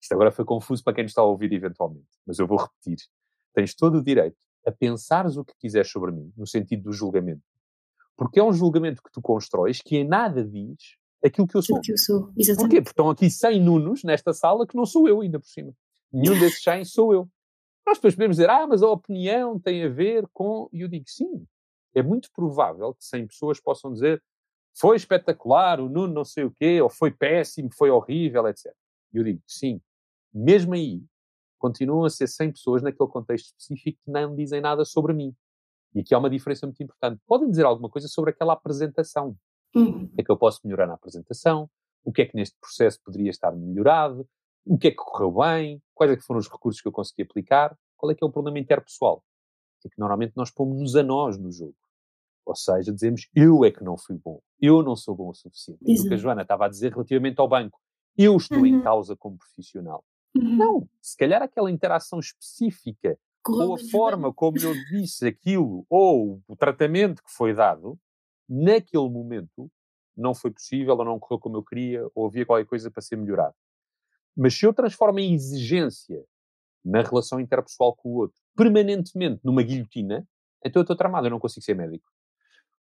Isto agora foi confuso para quem nos está a ouvir eventualmente, mas eu vou repetir tens todo o direito a pensares o que quiseres sobre mim, no sentido do julgamento. Porque é um julgamento que tu constróis que em nada diz aquilo que eu sou. Que eu sou. Exatamente. Porquê? Porque estão aqui 100 nunos nesta sala que não sou eu ainda por cima. Nenhum desses 100 sou eu. Nós depois podemos dizer, ah, mas a opinião tem a ver com... E eu digo, sim, é muito provável que 100 pessoas possam dizer foi espetacular, o Nuno não sei o quê, ou foi péssimo, foi horrível, etc. E eu digo, sim, mesmo aí, continuam a ser 100 pessoas naquele contexto específico que não dizem nada sobre mim. E aqui há uma diferença muito importante. Podem dizer alguma coisa sobre aquela apresentação. Uhum. O que é que eu posso melhorar na apresentação? O que é que neste processo poderia estar melhorado? O que é que correu bem? Quais é que foram os recursos que eu consegui aplicar? Qual é que é o problema interpessoal? É que normalmente nós pomos-nos a nós no jogo. Ou seja, dizemos eu é que não fui bom, eu não sou bom o suficiente. E o que a Joana estava a dizer relativamente ao banco. Eu estou uhum. em causa como profissional. Uhum. Não, se calhar aquela interação específica, ou a forma bem. como eu disse aquilo, ou o tratamento que foi dado, naquele momento, não foi possível, ou não correu como eu queria, ou havia qualquer coisa para ser melhorado. Mas se eu transformo em exigência na relação interpessoal com o outro, permanentemente numa guilhotina, então eu estou tramado, eu não consigo ser médico.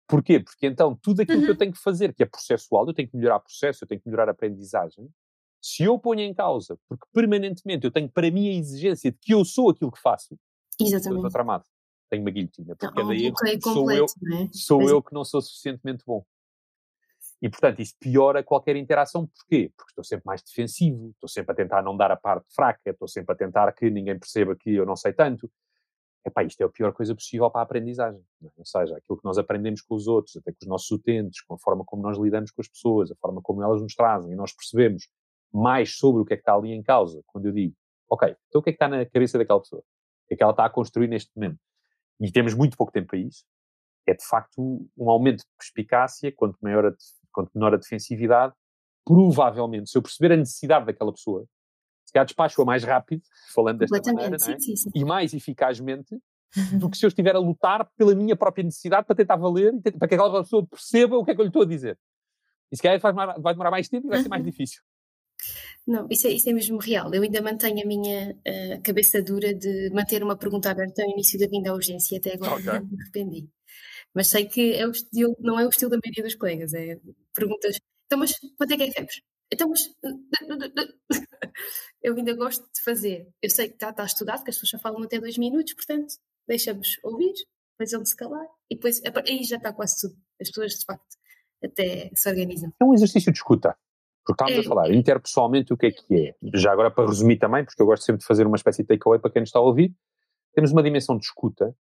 Porquê? Porque então tudo aquilo uhum. que eu uhum. tenho que fazer, que é processual, eu tenho que melhorar o processo, eu tenho que melhorar a aprendizagem, se eu ponho em causa, porque permanentemente eu tenho para mim a exigência de que eu sou aquilo que faço, Exatamente. eu estou tramado. Tenho uma guilhotina. Porque não, daí sou, completo, eu, é? sou eu que não sou suficientemente bom. E, portanto, isso piora qualquer interação. Porquê? Porque estou sempre mais defensivo, estou sempre a tentar não dar a parte fraca, estou sempre a tentar que ninguém perceba que eu não sei tanto. Epá, isto é a pior coisa possível para a aprendizagem. É? Ou seja, aquilo que nós aprendemos com os outros, até com os nossos utentes, com a forma como nós lidamos com as pessoas, a forma como elas nos trazem, e nós percebemos mais sobre o que é que está ali em causa, quando eu digo, ok, então o que é que está na cabeça daquela pessoa? O que é que ela está a construir neste momento? E temos muito pouco tempo para isso. É de facto um aumento de perspicácia, quanto maior a, quanto menor a defensividade, provavelmente, se eu perceber a necessidade daquela pessoa, se calhar despacho-a mais rápido, falando desta maneira, é? sim, sim, sim. e mais eficazmente, do que se eu estiver a lutar pela minha própria necessidade para tentar valer, para que aquela pessoa perceba o que é que eu lhe estou a dizer. E se calhar vai demorar mais tempo e vai ser mais difícil. Não, isso é, isso é mesmo real. Eu ainda mantenho a minha uh, cabeça dura de manter uma pergunta aberta ao início da vinda à urgência, até agora okay. me arrependi. Mas sei que é o estilo, não é o estilo da maioria dos colegas, é perguntas. Então, mas quanto é que é febres? Então, mas eu ainda gosto de fazer. Eu sei que está, está estudado, que as pessoas já falam até dois minutos, portanto, deixamos ouvir, depois vão se calar e depois aí já está quase tudo. As pessoas, de facto, até se organizam. É um exercício de escuta. Porque estávamos é, a falar, interpessoalmente, o que é que é? Já agora para resumir também, porque eu gosto sempre de fazer uma espécie de takeaway para quem nos está a ouvir, temos uma dimensão de escuta,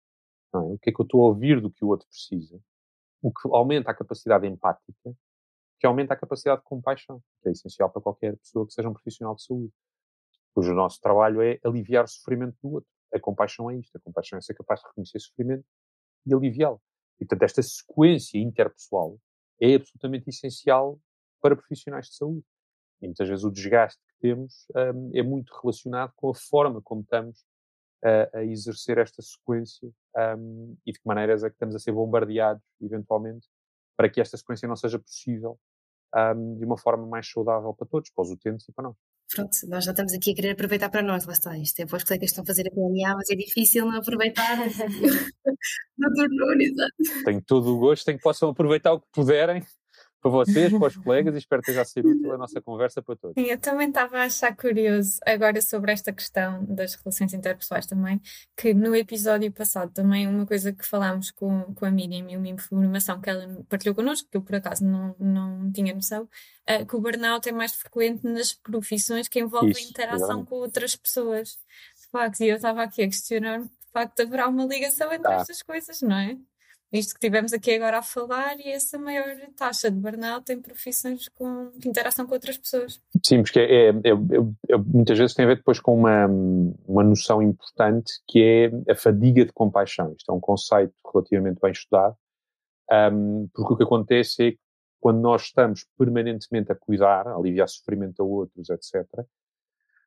é? o que é que eu estou a ouvir do que o outro precisa, o que aumenta a capacidade empática, que aumenta a capacidade de compaixão, que é essencial para qualquer pessoa que seja um profissional de saúde, cujo nosso trabalho é aliviar o sofrimento do outro. A compaixão é isto, a compaixão é ser capaz de reconhecer sofrimento e aliviá-lo. E, portanto, esta sequência interpessoal é absolutamente essencial para profissionais de saúde. E muitas vezes o desgaste que temos um, é muito relacionado com a forma como estamos a, a exercer esta sequência um, e de que maneiras é que estamos a ser bombardeados, eventualmente, para que esta sequência não seja possível um, de uma forma mais saudável para todos, para os utentes e para nós. Pronto, nós já estamos aqui a querer aproveitar para nós, lá está. Isto é para os colegas que estão a fazer a PNA, mas é difícil não aproveitar no turno, exato. Tenho todo o gosto, tenho que possam aproveitar o que puderem para vocês, para os colegas e espero que esteja a ser útil a nossa conversa para todos. Sim, eu também estava a achar curioso agora sobre esta questão das relações interpessoais também, que no episódio passado também uma coisa que falámos com, com a Miriam e uma informação que ela partilhou connosco, que eu por acaso não, não tinha noção, uh, que o burnout é mais frequente nas profissões que envolvem Isso, interação com outras pessoas. De facto, e eu estava aqui a questionar-me, de facto, haverá uma ligação entre ah. estas coisas, não é? Isto que tivemos aqui agora a falar e essa maior taxa de burnout em profissões com de interação com outras pessoas. Sim, porque é, é, é, é, muitas vezes tem a ver depois com uma, uma noção importante que é a fadiga de compaixão. Isto é um conceito relativamente bem estudado, um, porque o que acontece é que quando nós estamos permanentemente a cuidar, a aliviar sofrimento a outros, etc.,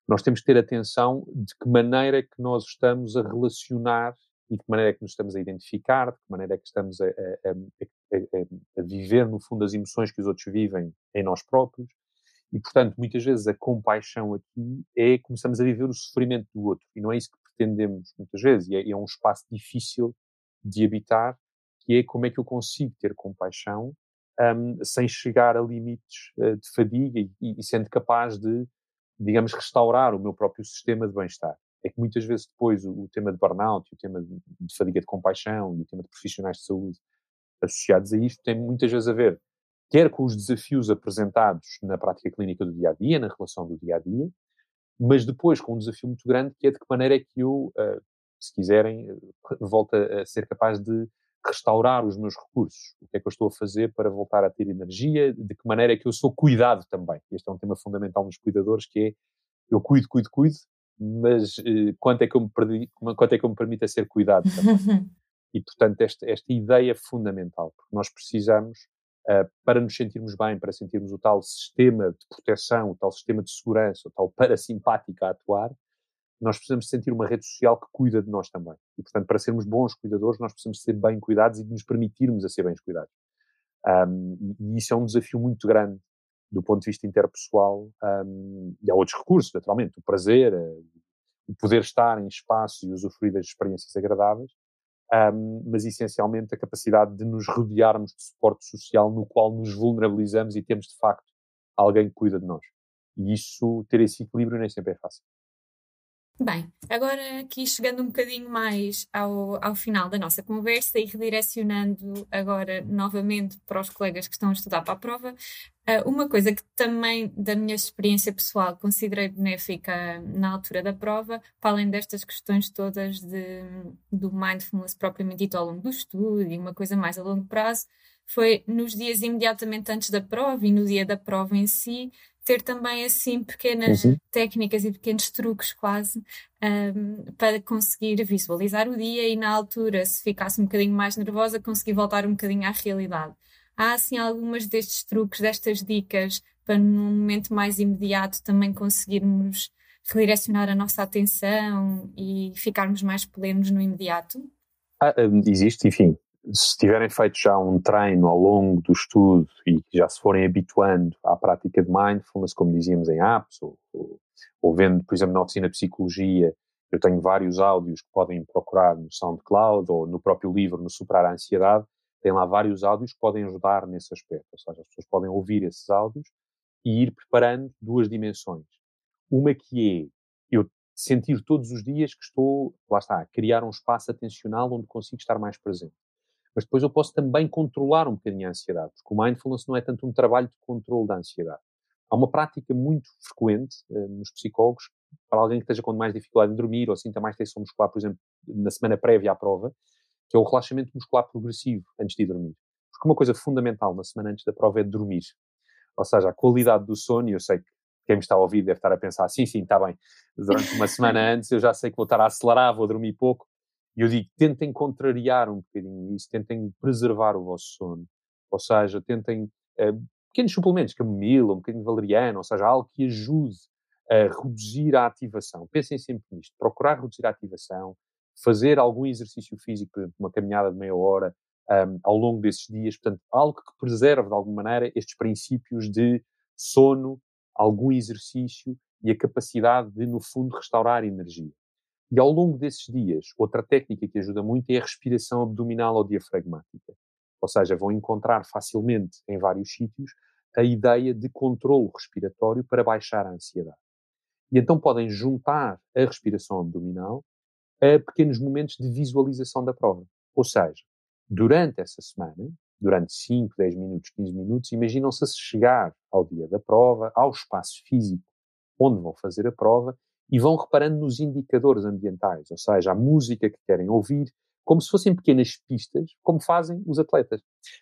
nós temos que ter atenção de que maneira é que nós estamos a relacionar e de que maneira é que nos estamos a identificar, de que maneira é que estamos a, a, a, a, viver, no fundo, as emoções que os outros vivem em nós próprios. E, portanto, muitas vezes a compaixão aqui é começamos a viver o sofrimento do outro. E não é isso que pretendemos muitas vezes. E é, é um espaço difícil de habitar, que é como é que eu consigo ter compaixão um, sem chegar a limites uh, de fadiga e, e sendo capaz de, digamos, restaurar o meu próprio sistema de bem-estar é que muitas vezes depois o, o tema de burnout, o tema de, de fadiga de compaixão e o tema de profissionais de saúde associados a isto tem muitas vezes a ver quer com os desafios apresentados na prática clínica do dia a dia, na relação do dia a dia, mas depois com um desafio muito grande que é de que maneira é que eu, uh, se quiserem, uh, volto a ser capaz de restaurar os meus recursos. O que é que eu estou a fazer para voltar a ter energia? De que maneira é que eu sou cuidado também? Este é um tema fundamental nos cuidadores que é eu cuido, cuido, cuido, mas uh, quanto, é que eu me perdi, quanto é que eu me permito a ser cuidado também. e, portanto, esta, esta ideia é fundamental, porque nós precisamos, uh, para nos sentirmos bem, para sentirmos o tal sistema de proteção, o tal sistema de segurança, o tal parasimpático a atuar, nós precisamos sentir uma rede social que cuida de nós também. E, portanto, para sermos bons cuidadores, nós precisamos ser bem cuidados e nos permitirmos a ser bem cuidados. Um, e isso é um desafio muito grande do ponto de vista interpessoal, um, e há outros recursos, naturalmente, o prazer, eh, o poder estar em espaço e usufruir das experiências agradáveis, um, mas essencialmente a capacidade de nos rodearmos de suporte social no qual nos vulnerabilizamos e temos de facto alguém que cuida de nós. E isso, ter esse equilíbrio nem sempre é fácil. Bem, agora aqui chegando um bocadinho mais ao, ao final da nossa conversa e redirecionando agora novamente para os colegas que estão a estudar para a prova, uh, uma coisa que também da minha experiência pessoal considerei benéfica na altura da prova, para além destas questões todas de, do mindfulness propriamente dito ao longo do estudo e uma coisa mais a longo prazo, foi nos dias imediatamente antes da prova e no dia da prova em si, ter também assim pequenas uhum. técnicas e pequenos truques quase um, para conseguir visualizar o dia e na altura, se ficasse um bocadinho mais nervosa, conseguir voltar um bocadinho à realidade. Há assim algumas destes truques, destas dicas para num momento mais imediato também conseguirmos redirecionar a nossa atenção e ficarmos mais plenos no imediato? Ah, existe, enfim, se tiverem feito já um treino ao longo do estudo e já se forem habituando à prática de mindfulness, como dizíamos em apps, ou, ou, ou vendo, por exemplo, na oficina de psicologia, eu tenho vários áudios que podem procurar no SoundCloud ou no próprio livro, no Superar a Ansiedade, tem lá vários áudios que podem ajudar nesse aspecto, ou seja, as pessoas podem ouvir esses áudios e ir preparando duas dimensões. Uma que é eu sentir todos os dias que estou, lá está, criar um espaço atencional onde consigo estar mais presente. Mas depois eu posso também controlar um bocadinho a ansiedade, porque o mindfulness não é tanto um trabalho de controle da ansiedade. Há uma prática muito frequente uh, nos psicólogos, para alguém que esteja com mais dificuldade em dormir ou sinta mais tensão muscular, por exemplo, na semana prévia à prova, que é o relaxamento muscular progressivo antes de dormir. Porque uma coisa fundamental na semana antes da prova é dormir. Ou seja, a qualidade do sono, e eu sei que quem me está a ouvir deve estar a pensar, sim, sim, está bem, durante uma semana antes eu já sei que vou estar a acelerar, vou dormir pouco, e eu digo, tentem contrariar um bocadinho isso, tentem preservar o vosso sono, ou seja, tentem eh, pequenos suplementos, camomila, um bocadinho de valeriana, ou seja, algo que ajude a reduzir a ativação. Pensem sempre nisto, procurar reduzir a ativação, fazer algum exercício físico, por exemplo, uma caminhada de meia hora um, ao longo desses dias, portanto, algo que preserve de alguma maneira estes princípios de sono, algum exercício e a capacidade de, no fundo, restaurar energia. E ao longo desses dias, outra técnica que ajuda muito é a respiração abdominal ou diafragmática. Ou seja, vão encontrar facilmente em vários sítios a ideia de controle respiratório para baixar a ansiedade. E então podem juntar a respiração abdominal a pequenos momentos de visualização da prova. Ou seja, durante essa semana, durante 5, 10 minutos, 15 minutos, imaginam-se a chegar ao dia da prova, ao espaço físico onde vão fazer a prova e vão reparando nos indicadores ambientais, ou seja, a música que querem ouvir, como se fossem pequenas pistas, como fazem os atletas.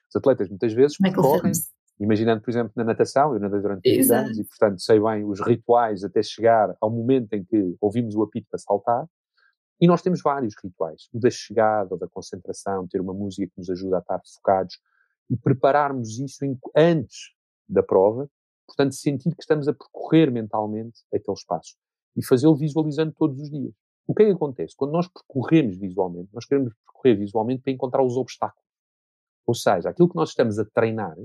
Os atletas muitas vezes correm, imaginando, por exemplo, na natação, eu nadei durante muitos anos e, portanto, sei bem os rituais até chegar ao momento em que ouvimos o apito para saltar, e nós temos vários rituais, o da chegada, o da concentração, ter uma música que nos ajuda a estar focados e prepararmos isso em, antes da prova, portanto, sentir que estamos a percorrer mentalmente aquele espaço e fazê-lo visualizando todos os dias. O que é que acontece? Quando nós percorremos visualmente, nós queremos percorrer visualmente para encontrar os obstáculos. Ou seja, aquilo que nós estamos a treinar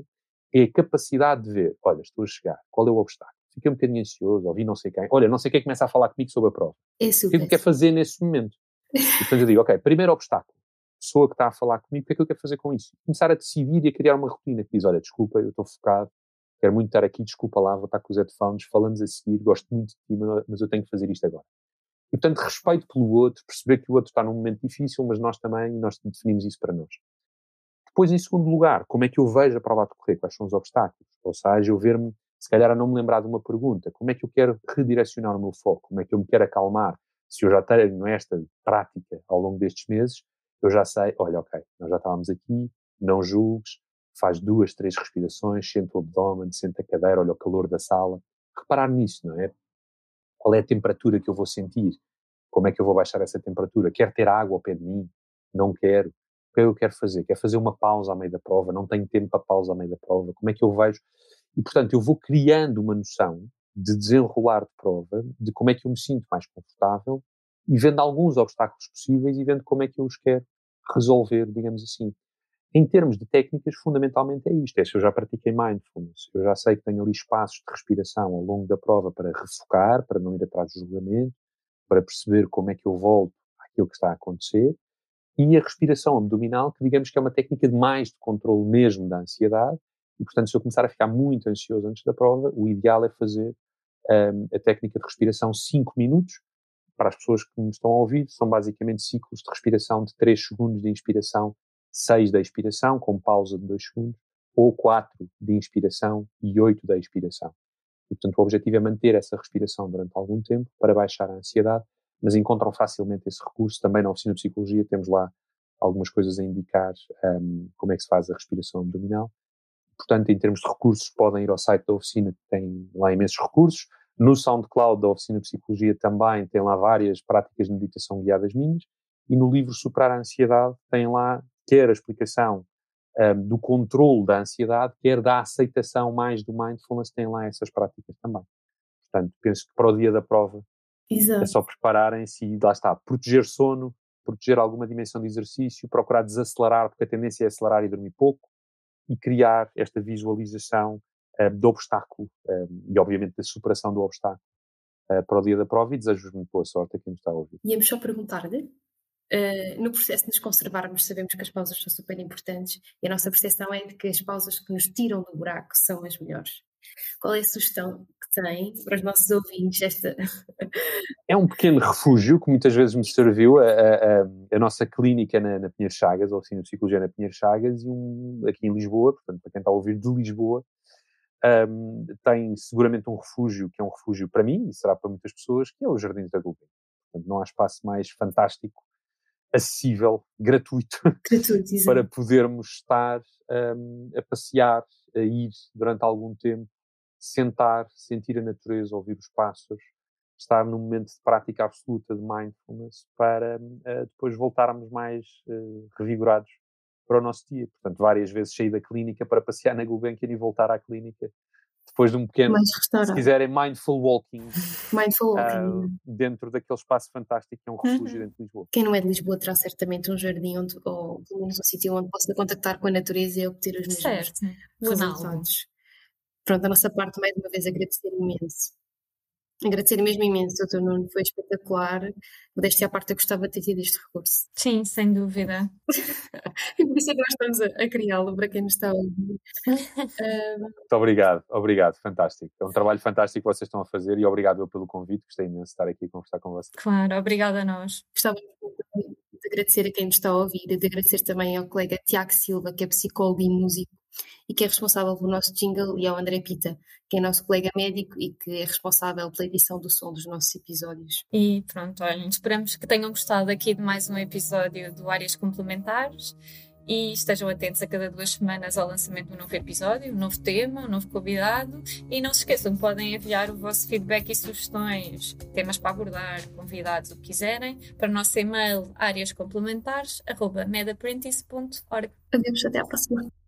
é a capacidade de ver, olha, estou a chegar, qual é o obstáculo? Fiquei um bocadinho ansioso, ouvi não sei quem. Olha, não sei quem começa a falar comigo sobre a prova. É o que é que quer fazer nesse momento? E depois eu digo, ok, primeiro obstáculo. Pessoa que está a falar comigo, o que é que eu quero fazer com isso? Começar a decidir e a criar uma rotina que diz, olha, desculpa, eu estou focado, quero muito estar aqui, desculpa lá, vou estar com os headphones, falamos a seguir, gosto muito de ti, mas eu tenho que fazer isto agora. E, portanto, respeito pelo outro, perceber que o outro está num momento difícil, mas nós também, nós definimos isso para nós. Depois, em segundo lugar, como é que eu vejo a prova a decorrer? Quais são os obstáculos? Ou seja, eu ver-me, se calhar, a não me lembrar de uma pergunta. Como é que eu quero redirecionar o meu foco? Como é que eu me quero acalmar? Se eu já tenho esta prática ao longo destes meses, eu já sei, olha, ok, nós já estávamos aqui, não julgues, faz duas, três respirações, senta o abdômen, senta a cadeira, olha o calor da sala. Reparar nisso, não é? Qual é a temperatura que eu vou sentir? Como é que eu vou baixar essa temperatura? Quero ter água ao pé de mim? Não quero. O que é que eu quero fazer? Quero fazer uma pausa ao meio da prova? Não tenho tempo para pausa ao meio da prova? Como é que eu vejo? E, portanto, eu vou criando uma noção de desenrolar de prova, de como é que eu me sinto mais confortável e vendo alguns obstáculos possíveis e vendo como é que eu os quero resolver, digamos assim. Em termos de técnicas, fundamentalmente é isto. É se eu já pratiquei mindfulness, eu já sei que tenho ali espaços de respiração ao longo da prova para refocar, para não ir atrás do julgamento, para perceber como é que eu volto àquilo que está a acontecer. E a respiração abdominal, que digamos que é uma técnica de mais de controle mesmo da ansiedade. E, portanto, se eu começar a ficar muito ansioso antes da prova, o ideal é fazer um, a técnica de respiração 5 minutos, para as pessoas que me estão a ouvir, são basicamente ciclos de respiração de 3 segundos de inspiração, 6 de expiração, com pausa de 2 segundos, ou 4 de inspiração e 8 de expiração. E, portanto, o objetivo é manter essa respiração durante algum tempo para baixar a ansiedade, mas encontram facilmente esse recurso. Também na oficina de psicologia temos lá algumas coisas a indicar um, como é que se faz a respiração abdominal. Portanto, em termos de recursos, podem ir ao site da oficina, que tem lá imensos recursos. No SoundCloud da Oficina de Psicologia também tem lá várias práticas de meditação guiadas minhas. E no livro Superar a Ansiedade tem lá quer a explicação um, do controle da ansiedade, quer da aceitação mais do mindfulness, tem lá essas práticas também. Portanto, penso que para o dia da prova Exato. é só prepararem-se e lá está, proteger sono, proteger alguma dimensão de exercício, procurar desacelerar, porque a tendência é acelerar e dormir pouco, e criar esta visualização um, do obstáculo um, e, obviamente, da superação do obstáculo uh, para o dia da prova e desejo-vos muito boa sorte a quem nos está a ouvir. Íamos só perguntar-lhe, uh, no processo de nos conservarmos, sabemos que as pausas são super importantes e a nossa percepção é de que as pausas que nos tiram do buraco são as melhores. Qual é a sugestão que tem para os nossos ouvintes? Esta... é um pequeno refúgio que muitas vezes me serviu a, a, a nossa clínica na, na Pinheiro Chagas, ou assim, no Psicologia na Pinheiro Chagas, e um, aqui em Lisboa, portanto, para quem está a ouvir de Lisboa, um, tem seguramente um refúgio, que é um refúgio para mim, e será para muitas pessoas, que é o Jardim da. Portanto, não há espaço mais fantástico, acessível, gratuito, gratuito para podermos estar um, a passear, a ir durante algum tempo, sentar, sentir a natureza, ouvir os pássaros, estar num momento de prática absoluta de mindfulness para uh, depois voltarmos mais uh, revigorados para o nosso dia. Portanto, várias vezes saí da clínica para passear na Gulbenkian e voltar à clínica depois de um pequeno, se quiserem, mindful walking. Mindful walking. Uh, dentro daquele espaço fantástico que é um refúgio uhum. dentro de Lisboa. Quem não é de Lisboa terá certamente um jardim onde, ou pelo menos um sítio onde possa contactar com a natureza e obter os mesmos certo. resultados. Pronto, a nossa parte, mais uma vez, agradecer imenso agradecer mesmo imenso, doutor Nuno, foi espetacular. Modéstia à parte, eu gostava de ter tido este recurso. Sim, sem dúvida. e por isso é que nós estamos a, a criá-lo, para quem nos está a ouvir. Muito obrigado, obrigado, fantástico. É um trabalho fantástico que vocês estão a fazer e obrigado eu pelo convite, gostei imenso de estar aqui a conversar com vocês. Claro, obrigada a nós. Gostava de agradecer a quem nos está a ouvir e de agradecer também ao colega Tiago Silva, que é psicólogo e músico e que é responsável pelo nosso jingle, e ao André Pita, que é nosso colega médico e que é responsável pela edição do som dos nossos episódios. E pronto, olhem, esperamos que tenham gostado aqui de mais um episódio do Áreas Complementares e estejam atentos a cada duas semanas ao lançamento de um novo episódio, um novo tema, um novo convidado. E não se esqueçam, podem enviar o vosso feedback e sugestões, temas para abordar, convidados, o que quiserem, para o nosso e-mail áreascomplementares.medapprentice.org. Adeus, até à próxima.